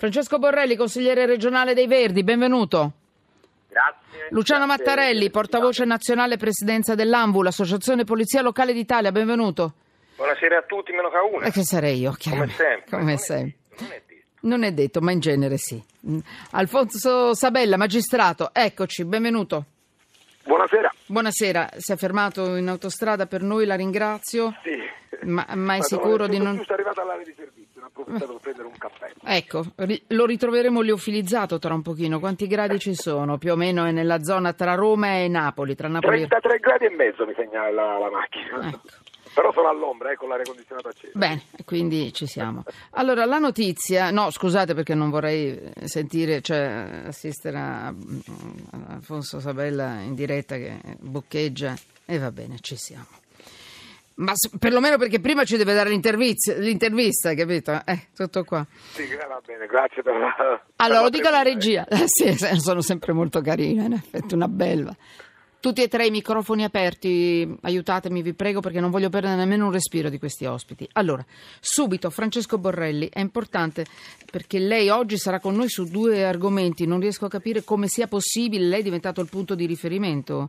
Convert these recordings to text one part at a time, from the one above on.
Francesco Borrelli, consigliere regionale dei Verdi, benvenuto. Grazie. Luciano Grazie. Mattarelli, portavoce nazionale presidenza dell'ANVU, l'Associazione Polizia Locale d'Italia, benvenuto. Buonasera a tutti, meno che a una. E che sarei io, Come chiaramente. sempre. Come Non è sempre. detto, Non è detto. Non è detto, ma in genere sì. Alfonso Sabella, magistrato, eccoci, benvenuto. Buonasera. Buonasera, si è fermato in autostrada per noi, la ringrazio. Sì. Ma, ma è sono- sicuro di non... giusto arrivato all'area di servizio, ne ho approfittato per prendere un caffè. Ecco, ri- lo ritroveremo liofilizzato tra un pochino. Quanti gradi ci sono? Più o meno è nella zona tra Roma e Napoli, tra Napoli e... 33 gradi e mezzo mi segna la, la macchina. Ecco. Però sono all'ombra, eh, con l'aria condizionata accesa. Bene, quindi ci siamo. Allora, la notizia, no, scusate perché non vorrei sentire, cioè assistere a, a Alfonso Sabella in diretta che boccheggia e va bene, ci siamo. Ma s- perlomeno perché prima ci deve dare l'intervista, l'intervista capito? Eh, tutto qua. Sì, gra- va bene, grazie per la... Allora, lo dico alla regia. Eh, sì, sono sempre molto carina, in effetti, una bella. Tutti e tre i microfoni aperti, aiutatemi, vi prego, perché non voglio perdere nemmeno un respiro di questi ospiti. Allora, subito, Francesco Borrelli, è importante perché lei oggi sarà con noi su due argomenti. Non riesco a capire come sia possibile, lei è diventato il punto di riferimento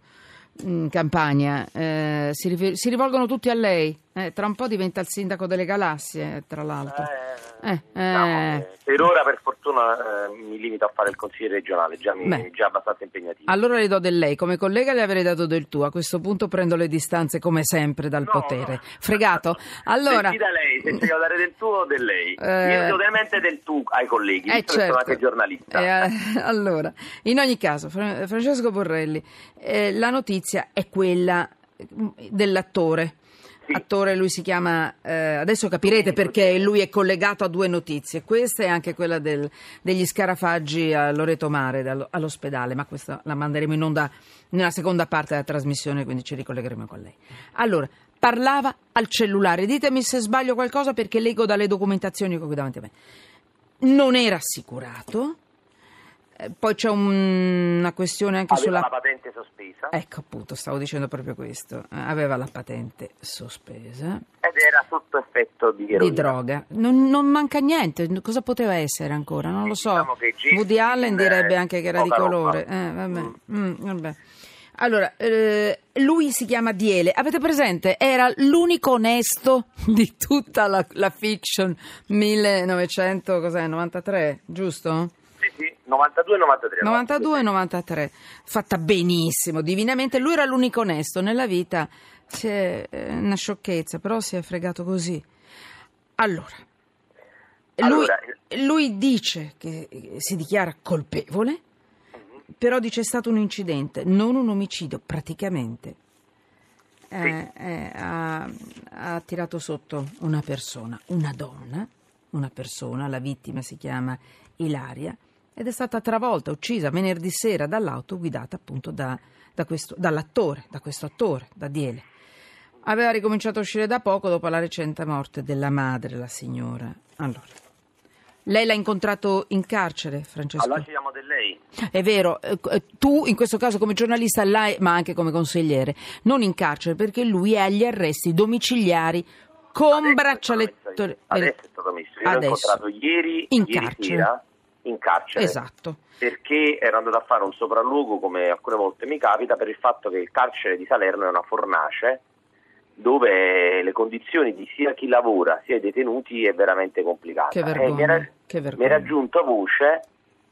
in campagna. Eh, si, si rivolgono tutti a lei. Eh, tra un po' diventa il sindaco delle galassie, tra l'altro. Eh, Eh, diciamo eh. che per ora, per fortuna, eh, mi limito a fare il consigliere regionale, già, mi, Beh. già abbastanza impegnativo. Allora le do del lei, come collega le avrei dato del tu. A questo punto prendo le distanze come sempre dal No, potere. no. Fregato? Allora, Senti da lei, se ci devo dare del tuo o del lei. Eh. Io ovviamente del tu ai colleghi, Eh, certo. sono anche giornalista. Eh, allora, in ogni caso, Fra- Francesco Borrelli, eh, la notizia è quella dell'attore. Sì. Attore, lui si chiama, eh, adesso capirete perché lui è collegato a due notizie, questa è anche quella del- degli scarafaggi a Loreto Mare, all'ospedale, ma questa la manderemo in onda nella seconda parte della trasmissione, quindi ci ricollegheremo con lei. Allora, parlava al cellulare, ditemi se sbaglio qualcosa perché leggo dalle documentazioni che ho qui davanti a me non era assicurato. Eh, Poi c'è un- una questione anche Aveva sulla... la patente sospesa Ecco appunto, stavo dicendo proprio questo. Aveva la patente sospesa ed era sotto effetto di eroina. di droga. Non, non manca niente. Cosa poteva essere ancora? Non lo so. Diciamo che James Woody Allen direbbe eh, anche che era di poca roba. colore. Eh, vabbè. Mm, vabbè. Allora, eh, lui si chiama Diele. Avete presente? Era l'unico onesto di tutta la, la fiction 1993, giusto? Sì, sì, 92 93. 92 e 93, fatta benissimo, divinamente. Lui era l'unico onesto nella vita. Si è, è una sciocchezza, però si è fregato così. Allora, lui, Allora, lui dice che eh, si dichiara colpevole, però dice è stato un incidente, non un omicidio, praticamente. Eh, eh, ha, ha tirato sotto una persona, una donna, una persona, la vittima si chiama Ilaria, ed è stata travolta, uccisa venerdì sera dall'auto guidata appunto da, da questo, dall'attore, da questo attore, da Diele. Aveva ricominciato a uscire da poco dopo la recente morte della madre, la signora. Allora, lei l'ha incontrato in carcere, Francesco? Allora ci chiamo del lei. È vero, eh, eh, tu in questo caso come giornalista, l'hai, ma anche come consigliere, non in carcere perché lui è agli arresti domiciliari con braccialetto. Adesso è stato messo. Io l'ho incontrato ieri, In ieri carcere. sera in carcere. Esatto. Perché ero andato a fare un sopralluogo, come alcune volte mi capita, per il fatto che il carcere di Salerno è una fornace dove le condizioni di sia chi lavora sia i detenuti è veramente complicata. Che E vergogna, mi era, che mi era giunta voce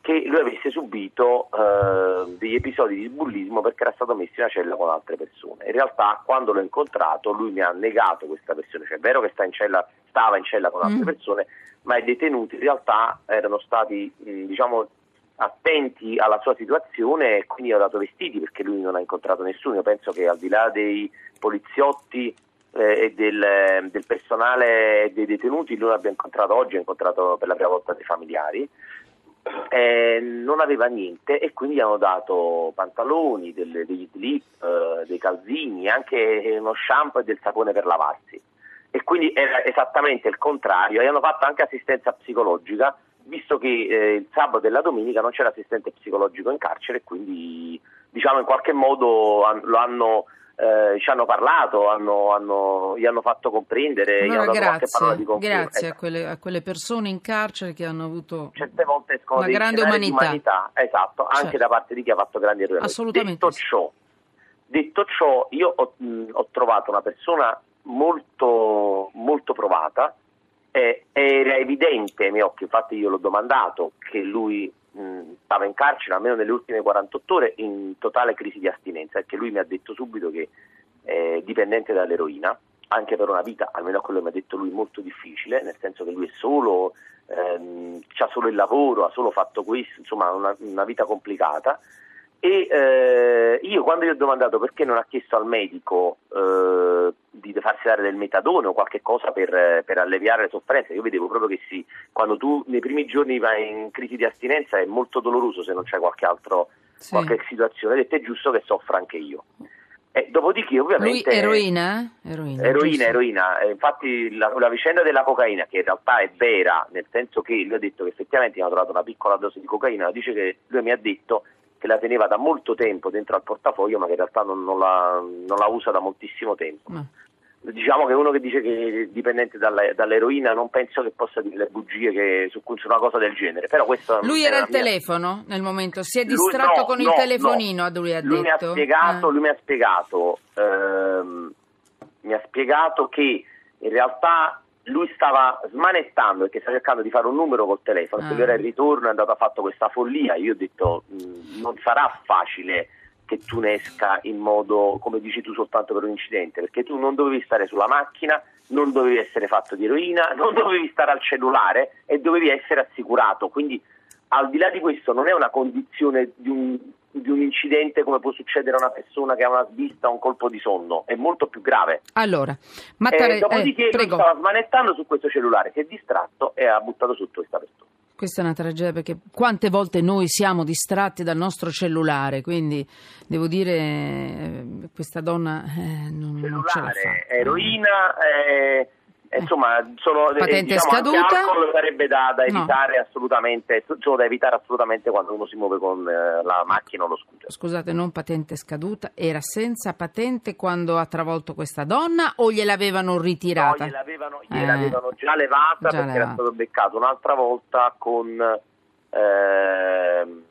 che lui avesse subito eh, degli episodi di bullismo perché era stato messo in una cella con altre persone. In realtà, quando l'ho incontrato, lui mi ha negato questa versione, cioè è vero che sta in cella, stava in cella con altre Mm. persone, ma i detenuti in realtà erano stati, mh, diciamo, attenti alla sua situazione e quindi ho dato vestiti perché lui non ha incontrato nessuno. Io penso che al di là dei poliziotti eh, e del, del personale dei detenuti, lui abbia incontrato oggi, ha incontrato per la prima volta dei familiari. Eh, non aveva niente e quindi gli hanno dato pantaloni, delle- degli slip, eh, dei calzini, anche uno shampoo e del sapone per lavarsi. E quindi era esattamente il contrario. E hanno fatto anche assistenza psicologica, visto che eh, il sabato e la domenica non c'era assistente psicologico in carcere, e quindi diciamo in qualche modo han- lo hanno eh, ci hanno parlato, hanno, hanno, gli hanno fatto comprendere, Allora, hanno grazie, grazie a Esatto. quelle, a quelle persone in carcere che hanno avuto Certe volte Una grande di umanità. esatto, anche Certo. da parte di chi ha fatto grandi errori. Assolutamente Detto ciò, detto ciò, io ho, mh, ho trovato una persona molto, molto provata, e era evidente ai miei occhi, infatti io l'ho domandato, che lui mh, stava in carcere almeno nelle ultime 48 ore in totale crisi di astinenza, perché lui mi ha detto subito che è dipendente dall'eroina, anche per una vita, almeno quello che mi ha detto lui, molto difficile, nel senso che lui è solo, ehm, ha solo il lavoro, ha solo fatto questo, insomma una, una vita complicata. E eh, io quando gli ho domandato perché non ha chiesto al medico eh, di farsi dare del metadone o qualche cosa per, per alleviare le sofferenze, io vedevo proprio che sì, quando tu nei primi giorni vai in crisi di astinenza è molto doloroso se non c'è qualche altro Sì. qualche situazione, detto è giusto che soffra anche io. E dopodiché Lui ovviamente... eroina? Eroina, Eroina, giusto? eroina. Eh, infatti la, la vicenda della cocaina, che in realtà è vera, nel senso che lui ha detto che effettivamente mi ha trovato una piccola dose di cocaina, dice che lui mi ha detto che la teneva da molto tempo dentro al portafoglio, ma che in realtà non, non la, non la usa da moltissimo tempo. No. Diciamo che uno che dice che è dipendente dalla- dall'eroina non penso che possa dire le bugie che, su, su una cosa del genere. Lui era al mia- telefono nel momento, si è lui- distratto no, con il no, telefonino, no. lui ha Lui mi ha detto. spiegato, Ah. lui mi ha spiegato, ehm, mi ha spiegato che in realtà lui stava smanettando perché stava cercando di fare un numero col telefono, Ah. quello era il ritorno, è andato a fatto questa follia, io ho detto "mh, non sarà facile che tu ne esca in modo, come dici tu, soltanto per un incidente, perché tu non dovevi stare sulla macchina, non dovevi essere fatto di eroina, non dovevi stare al cellulare e dovevi essere assicurato, quindi al di là di questo non è una condizione di un, di un incidente come può succedere a una persona che ha una svista o un colpo di sonno, è molto più grave. Allora, Mattare- Eh, dopodiché eh, stava smanettando su questo cellulare, si è distratto e ha buttato sotto questa persona. Questa è una tragedia perché quante volte noi siamo distratti dal nostro cellulare, quindi devo dire eh, questa donna eh, non, non ce la fa. Cellulare, eroina, eh, insomma, sono, eh, Patente diciamo, scaduta? alcol sarebbe da, da No. evitare assolutamente, sono da evitare assolutamente quando uno si muove con eh, la macchina o lo scooter. Scusate, non patente scaduta, era senza patente quando ha travolto questa donna o gliel'avevano No, ritirata? gliel'avevano, Eh. gliel'avevano già levata Già perché era levata. stato beccato un'altra volta con, ehm,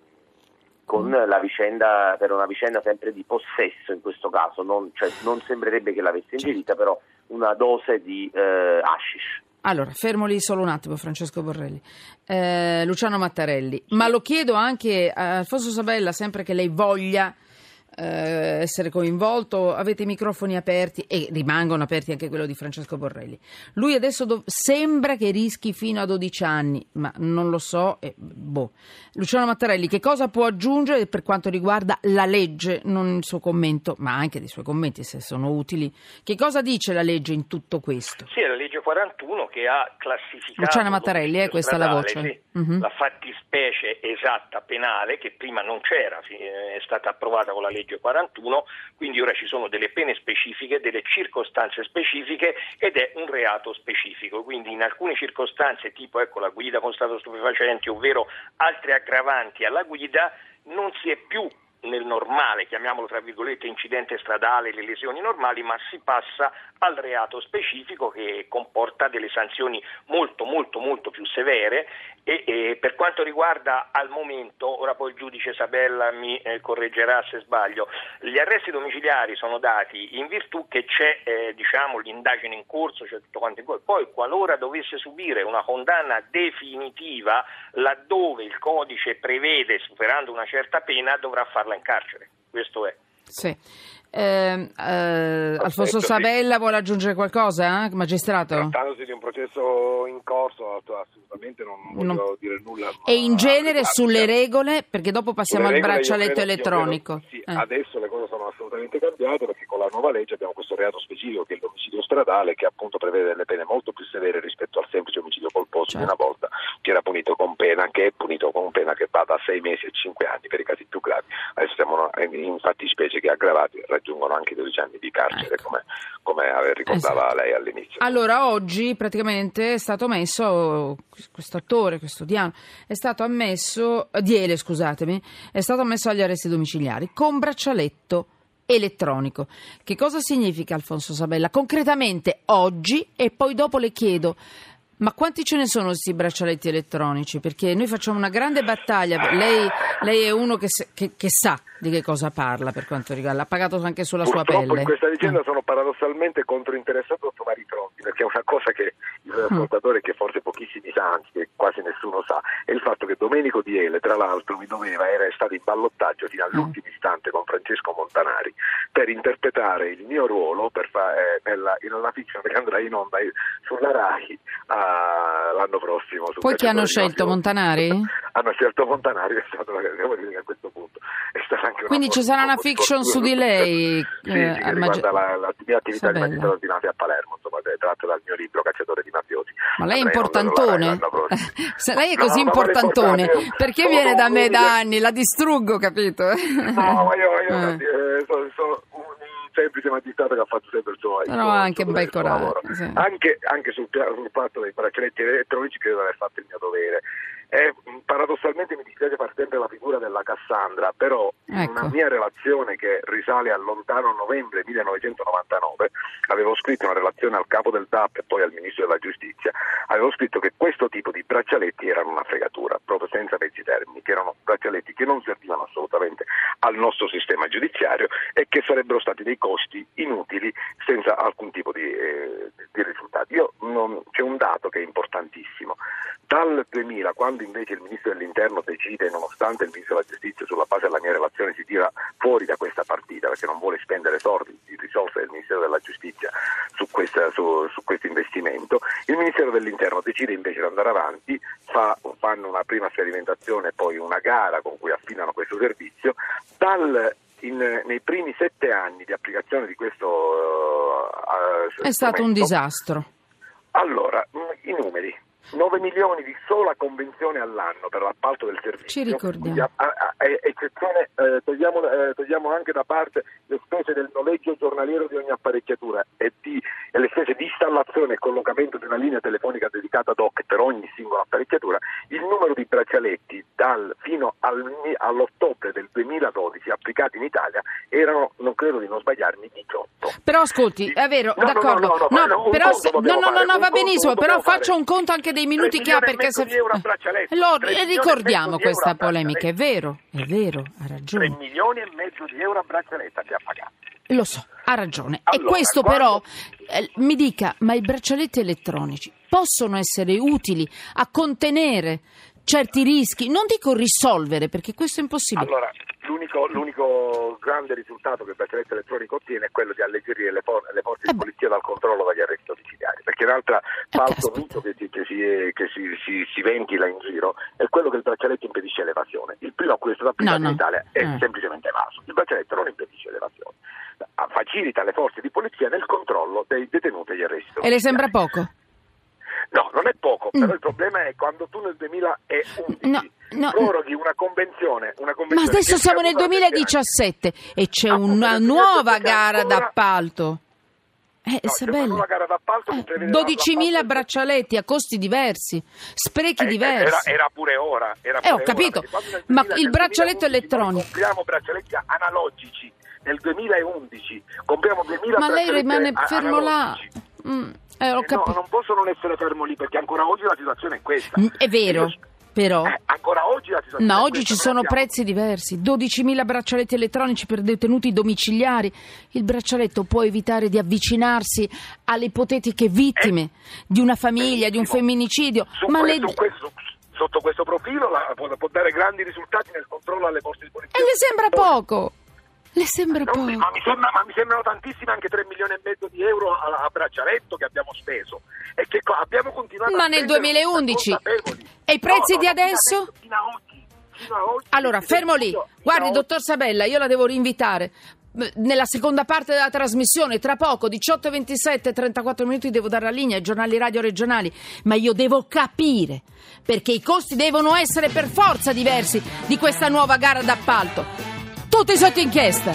con la vicenda, per una vicenda sempre di possesso in questo caso, non, cioè, non sembrerebbe che l'avesse ingerita, però una dose di eh, hashish. Allora, fermo lì solo un attimo, Francesco Borrelli. Eh, Luciano Mattarelli, ma lo chiedo anche a Alfonso Sabella, sempre che lei voglia eh, essere coinvolto, avete i microfoni aperti e rimangono aperti anche quello di Francesco Borrelli. Lui adesso dov- sembra che rischi fino a 12 anni, ma non lo so. e boh. Luciano Mattarelli, che cosa può aggiungere per quanto riguarda la legge, non il suo commento, ma anche dei suoi commenti se sono utili? Che cosa dice la legge in tutto questo? Sì, è la legge 41 che ha classificato Luciana Mattarelli, eh, questa è la stradale, voce. sì, Mhm. la fattispecie esatta penale che prima non c'era, eh, è stata approvata con la legge 41, quindi ora ci sono delle pene specifiche, delle circostanze specifiche ed è un reato specifico, quindi in alcune circostanze tipo ecco, la guida con stato stupefacente, ovvero altre aggravanti alla guida, non si è più nel normale, chiamiamolo tra virgolette incidente stradale, le lesioni normali, ma si passa al reato specifico che comporta delle sanzioni molto molto molto più severe. E, e per quanto riguarda al momento, ora poi il giudice Sabella mi eh, correggerà se sbaglio, gli arresti domiciliari sono dati in virtù che c'è eh, diciamo, l'indagine in corso, c'è tutto quanto in corso, poi qualora dovesse subire una condanna definitiva laddove il codice prevede, superando una certa pena, dovrà farla in carcere. Questo è. Sì. Eh, eh, Alfonso sì. Sabella vuole aggiungere qualcosa? eh? Magistrato? Trattandosi di un processo in corso, assolutamente non voglio Non- dire nulla. E in genere sulle regole, perché dopo passiamo al braccialetto elettronico. credo- sì, Eh. Adesso le cose sono assolutamente cambiate perché con la nuova legge abbiamo questo reato specifico che è l'omicidio stradale che appunto prevede delle pene molto più severe rispetto al semplice omicidio colposo di Certo. una volta che era punito con pena che è punito con pena che va da sei mesi e cinque anni per i casi più gravi. Adesso siamo in fattispecie che aggravati raggiungono anche 12 anni di carcere Ecco. come, come ricordava Esatto. lei all'inizio. Allora, oggi praticamente è stato messo, questo attore, questo Diano, è stato ammesso, eh, Diele scusatemi, è stato ammesso agli arresti domiciliari con braccialetto elettronico. Che cosa significa Alfonso Sabella? Concretamente oggi e poi dopo le chiedo ma quanti ce ne sono questi braccialetti elettronici? Perché noi facciamo una grande battaglia. Lei, lei è uno che, che, che, sa di che cosa parla per quanto riguarda. L'ha pagato anche sulla Purtroppo sua pelle. in questa vicenda mm. sono paradossalmente controinteressato su vari fronti, perché è una cosa che il mm. ascoltatore, che forse pochissimi sa, anzi che quasi nessuno sa, è il fatto che Domenico Diele, tra l'altro, mi doveva, era stato in ballottaggio fino all'ultimo mm. istante con Francesco Montanari per interpretare il mio ruolo fa, eh, nella, nella fiction che andrà in onda sulla RAI. Uh, l'anno prossimo. Poi chi hanno scelto Montanari? hanno scelto Montanari, è stato devo dire che a questo punto è stata anche Quindi ci sarà una fiction su di lei? sì, eh, che riguarda la, la, mia attività di magistrato ordinato a Palermo, insomma, tratto dal mio libro Cacciatore di mafiosi. Ma lei è importantone? Se lei è così importantone, perché viene da me da anni? La distruggo, capito? No, ma io, io eh. Eh, semplice magistrato che ha fatto sempre il suo lavoro. No, anche un bel coraggio. Sì. Anche, anche sul, sul, fatto dei braccialetti elettronici credo di aver fatto il mio dovere. E, paradossalmente mi dispiace far sempre la figura della Cassandra, però ecco. in una mia relazione che risale al lontano novembre 1999, avevo scritto una relazione al capo del DAP e poi al Ministro della Giustizia, avevo scritto che questo tipo di braccialetti erano una fregatura, proprio senza mezzi termini, che erano braccialetti che non servivano assolutamente al nostro sistema giudiziario e che sarebbero stati dei costi inutili senza alcun tipo di, eh, di risultati. Io, non, c'è un dato che è importantissimo. Dal 2000, quando invece il Ministro dell'Interno decide, nonostante il Ministro della Giustizia sulla base della mia relazione si tira fuori da questa partita perché non vuole spendere soldi di risorse del Ministero della Giustizia su, questa, su, su questo investimento, il Ministero dell'Interno decide invece di andare avanti, fa, fanno una prima sperimentazione e poi una gara con cui affidano questo servizio. Dal in, nei primi sette anni di applicazione di questo uh, è stato un disastro. Allora, i numeri. 9 milioni di sola convenzione all'anno per l'appalto del servizio. Ci ricordiamo. A, a, a, eccezione, eh, togliamo, eh, togliamo, anche da parte le spese del noleggio giornaliero di ogni apparecchiatura e, di, e, le spese di installazione e collocamento di una linea telefonica dedicata ad hoc per ogni singola apparecchiatura, il numero di braccialetti dal, fino al, all'ottobre del 2012 applicati in Italia erano, non credo di non sbagliarmi, 18. Però ascolti, è vero, no, d'accordo. No, no, no, no, però se, no, no, no, va benissimo, però faccio un conto anche dei minuti che ha perché se... Lo, ricordiamo questa polemica, è vero, è vero, ha ragione. 3 milioni e mezzo di euro a braccialetta che ha pagato. Lo so, ha ragione. Allora, e questo quando... però, eh, mi dica, ma i braccialetti elettronici possono essere utili a contenere certi rischi? Non dico risolvere, perché questo è impossibile. Allora, l'unico, l'unico grande risultato che il braccialetto elettronico ottiene è quello di alleggerire le, for- le forze eh di polizia dal controllo dagli arresti domiciliari, perché un'altra eh, falso mito che, si, che, si, che si, si, si, ventila in giro è quello che il braccialetto impedisce l'evasione. Il primo a cui è stato applicato no, no. in Italia è eh. semplicemente evaso. Il braccialetto non impedisce l'evasione, facilita le forze di polizia nel controllo dei detenuti e agli arresti E le sembra poco? No, non è poco, mm. però il problema è quando tu nel 2011 no, no. proroghi una convenzione, una convenzione Ma adesso siamo nel 2017 e c'è una nuova gara ancora... d'appalto. Eh, no, Sabella. Eh, 12.000 braccialetti a costi diversi, sprechi eh, diversi. Era, era, pure ora. Era pure eh, ho capito, ora, ma il braccialetto elettronico. Compriamo braccialetti analogici nel 2011, compriamo 2.000 Ma lei rimane fermo là. Mm. Eh, eh, no, non posso non essere fermo lì perché ancora oggi la situazione è questa. Mm, è vero. Però. Eh, ancora oggi la situazione Ma oggi ci sono abbiamo... prezzi diversi. 12.000 braccialetti elettronici per detenuti domiciliari. Il braccialetto può evitare di avvicinarsi alle ipotetiche vittime eh, di una famiglia, di un femminicidio. Su ma questo, le... questo, sotto questo profilo la, può, può, dare grandi risultati nel controllo alle forze di polizia. E le sembra poco. Le sembra no, poco. Ma mi, sembra, ma mi, sembrano tantissimi anche 3 milioni e mezzo di euro a, a braccialetto che abbiamo speso e che abbiamo continuato ma a nel 2011 e i prezzi no, no, di adesso? Fino a oggi, fino a oggi allora fermo lì guardi dottor Sabella io la devo rinvitare nella seconda parte della trasmissione, tra poco, 18 e 27, 34 minuti, devo dare la linea ai giornali radio regionali, ma io devo capire perché i costi devono essere per forza diversi di questa nuova gara d'appalto. Tutti sotto inchiesta.